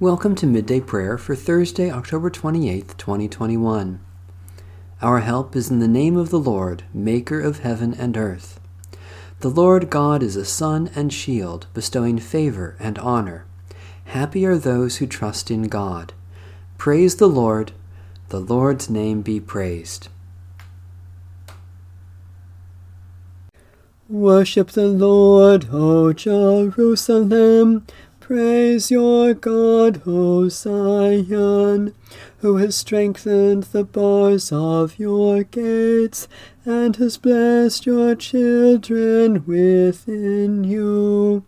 Welcome to Midday Prayer for Thursday, October 28th, 2021. Our help is in the name of the Lord, Maker of heaven and earth. The Lord God is a sun and shield, bestowing favor and honor. Happy are those who trust in God. Praise the Lord. The Lord's name be praised. Worship the Lord, O Jerusalem. Praise your God, O Zion, who has strengthened the bars of your gates and has blessed your children within you.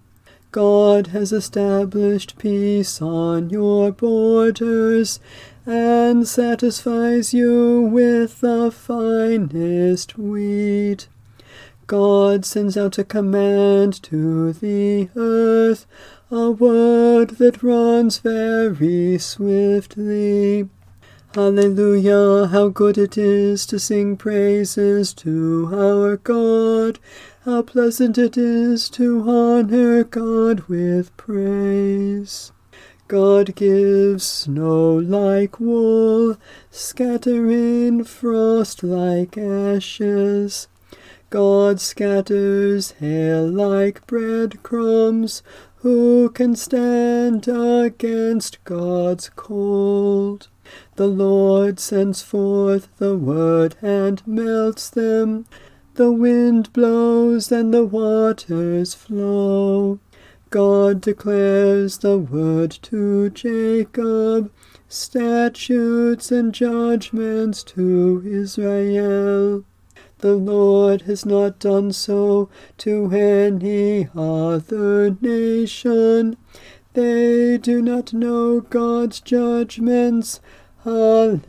God has established peace on your borders and satisfies you with the finest wheat. God sends out a command to the earth a word that runs very swiftly. Hallelujah, how good it is to sing praises to our God. How pleasant it is to honor God with praise. God gives snow like wool, scattering frost like ashes. God scatters hail like breadcrumbs. Who can stand against God's cold? The Lord sends forth the word and melts them. The wind blows and the waters flow. God declares the word to Jacob, statutes and judgments to Israel. The Lord has not done so to any other nation. They do not know God's judgments. Hallelujah.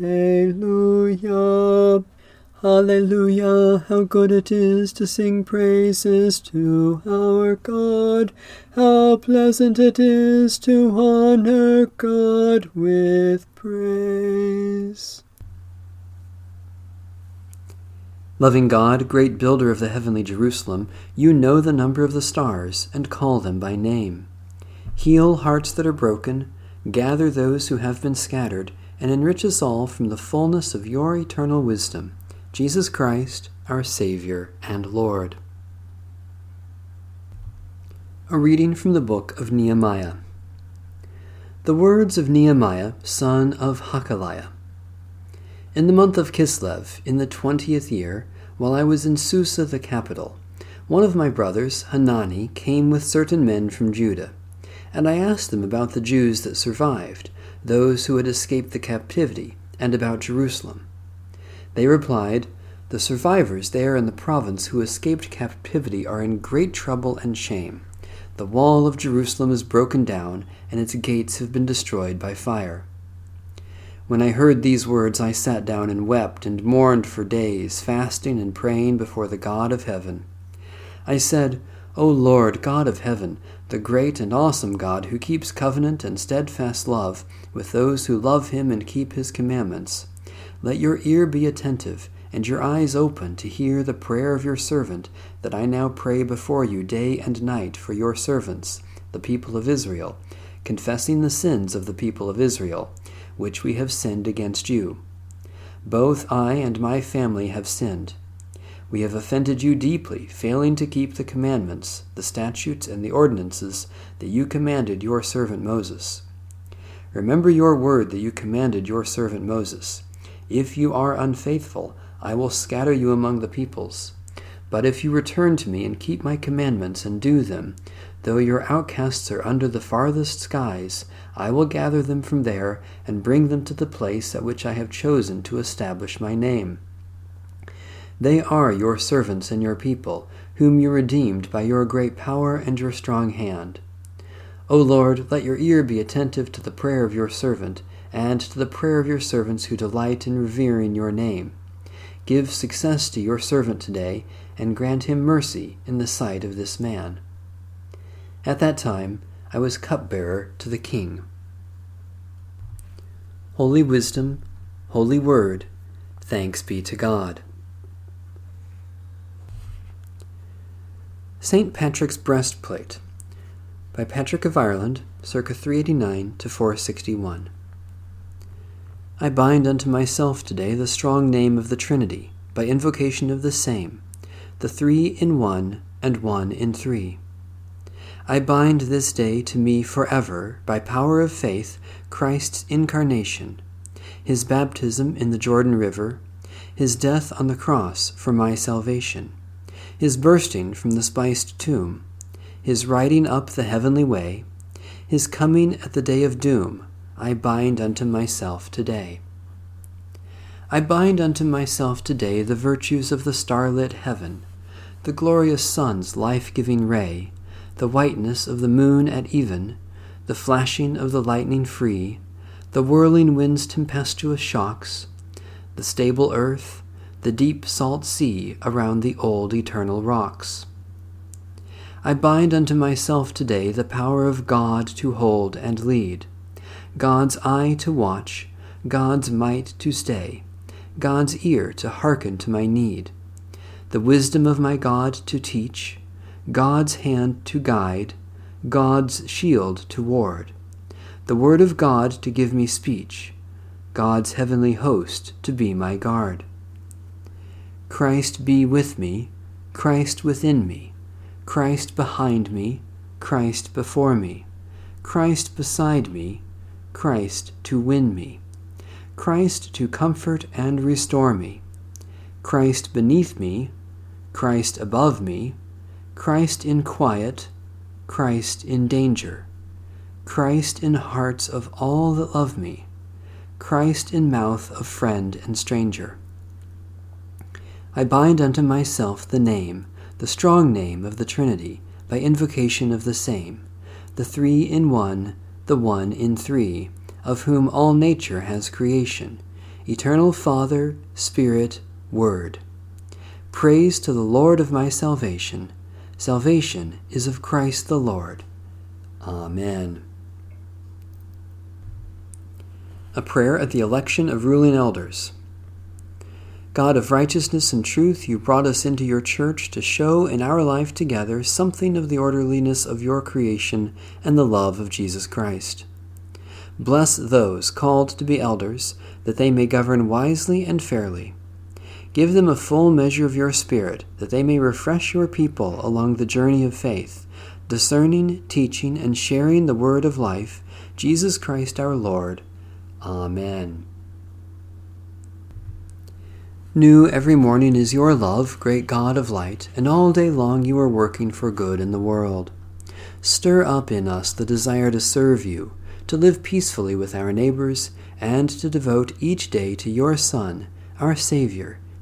Hallelujah. How good it is to sing praises to our God. How pleasant it is to honor God with praise. Loving God, great builder of the heavenly Jerusalem, you know the number of the stars and call them by name. Heal hearts that are broken, gather those who have been scattered, and enrich us all from the fullness of your eternal wisdom. Jesus Christ, our Savior and Lord. A reading from the book of Nehemiah. The words of Nehemiah, son of Hachaliah. In the month of Kislev, in the twentieth year, while I was in Susa the capital, one of my brothers, Hanani, came with certain men from Judah, and I asked them about the Jews that survived, those who had escaped the captivity, and about Jerusalem. They replied, The survivors there in the province who escaped captivity are in great trouble and shame. The wall of Jerusalem is broken down, and its gates have been destroyed by fire. When I heard these words, I sat down and wept and mourned for days, fasting and praying before the God of heaven. I said, O Lord, God of heaven, the great and awesome God who keeps covenant and steadfast love with those who love him and keep his commandments, let your ear be attentive and your eyes open to hear the prayer of your servant that I now pray before you day and night for your servants, the people of Israel, confessing the sins of the people of Israel which we have sinned against you. Both I and my family have sinned. We have offended you deeply, failing to keep the commandments, the statutes, and the ordinances that you commanded your servant Moses. Remember your word that you commanded your servant Moses. If you are unfaithful, I will scatter you among the peoples. But if you return to me and keep my commandments and do them, though your outcasts are under the farthest skies, I will gather them from there and bring them to the place at which I have chosen to establish my name. They are your servants and your people, whom you redeemed by your great power and your strong hand. O Lord, let your ear be attentive to the prayer of your servant, and to the prayer of your servants who delight in revering your name. Give success to your servant today, and grant him mercy in the sight of this man. At that time, I was cupbearer to the king. Holy Wisdom, Holy Word, thanks be to God. St. Patrick's Breastplate by Patrick of Ireland, circa 389 to 461. I bind unto myself today the strong name of the Trinity, by invocation of the same, the three in one and one in three. I bind this day to me forever, by power of faith, Christ's incarnation, his baptism in the Jordan River, his death on the cross for my salvation, his bursting from the spiced tomb, his riding up the heavenly way, his coming at the day of doom, I bind unto myself today. I bind unto myself today the virtues of the starlit heaven, the glorious sun's life giving ray, the whiteness of the moon at even, the flashing of the lightning free, the whirling wind's tempestuous shocks, the stable earth, the deep salt sea around the old eternal rocks. I bind unto myself today the power of God to hold and lead, God's eye to watch, God's might to stay, God's ear to hearken to my need, the wisdom of my God to teach, God's hand to guide, God's shield to ward, the word of God to give me speech, God's heavenly host to be my guard. Christ be with me, Christ within me, Christ behind me, Christ before me, Christ beside me, Christ to win me, Christ to comfort and restore me, Christ beneath me, Christ above me, Christ in quiet, Christ in danger, Christ in hearts of all that love me, Christ in mouth of friend and stranger. I bind unto myself the name, the strong name of the Trinity, by invocation of the same, the three in one, the one in three, of whom all nature has creation, eternal Father, Spirit, Word. Praise to the Lord of my salvation Salvation is of Christ the Lord. Amen. A prayer at the election of ruling elders. God of righteousness and truth, you brought us into your church to show in our life together something of the orderliness of your creation and the love of Jesus Christ. Bless those called to be elders, that they may govern wisely and fairly. Give them a full measure of your Spirit, that they may refresh your people along the journey of faith, discerning, teaching, and sharing the word of life, Jesus Christ our Lord. Amen. New every morning is your love, great God of light, and all day long you are working for good in the world. Stir up in us the desire to serve you, to live peacefully with our neighbors, and to devote each day to your Son, our Savior,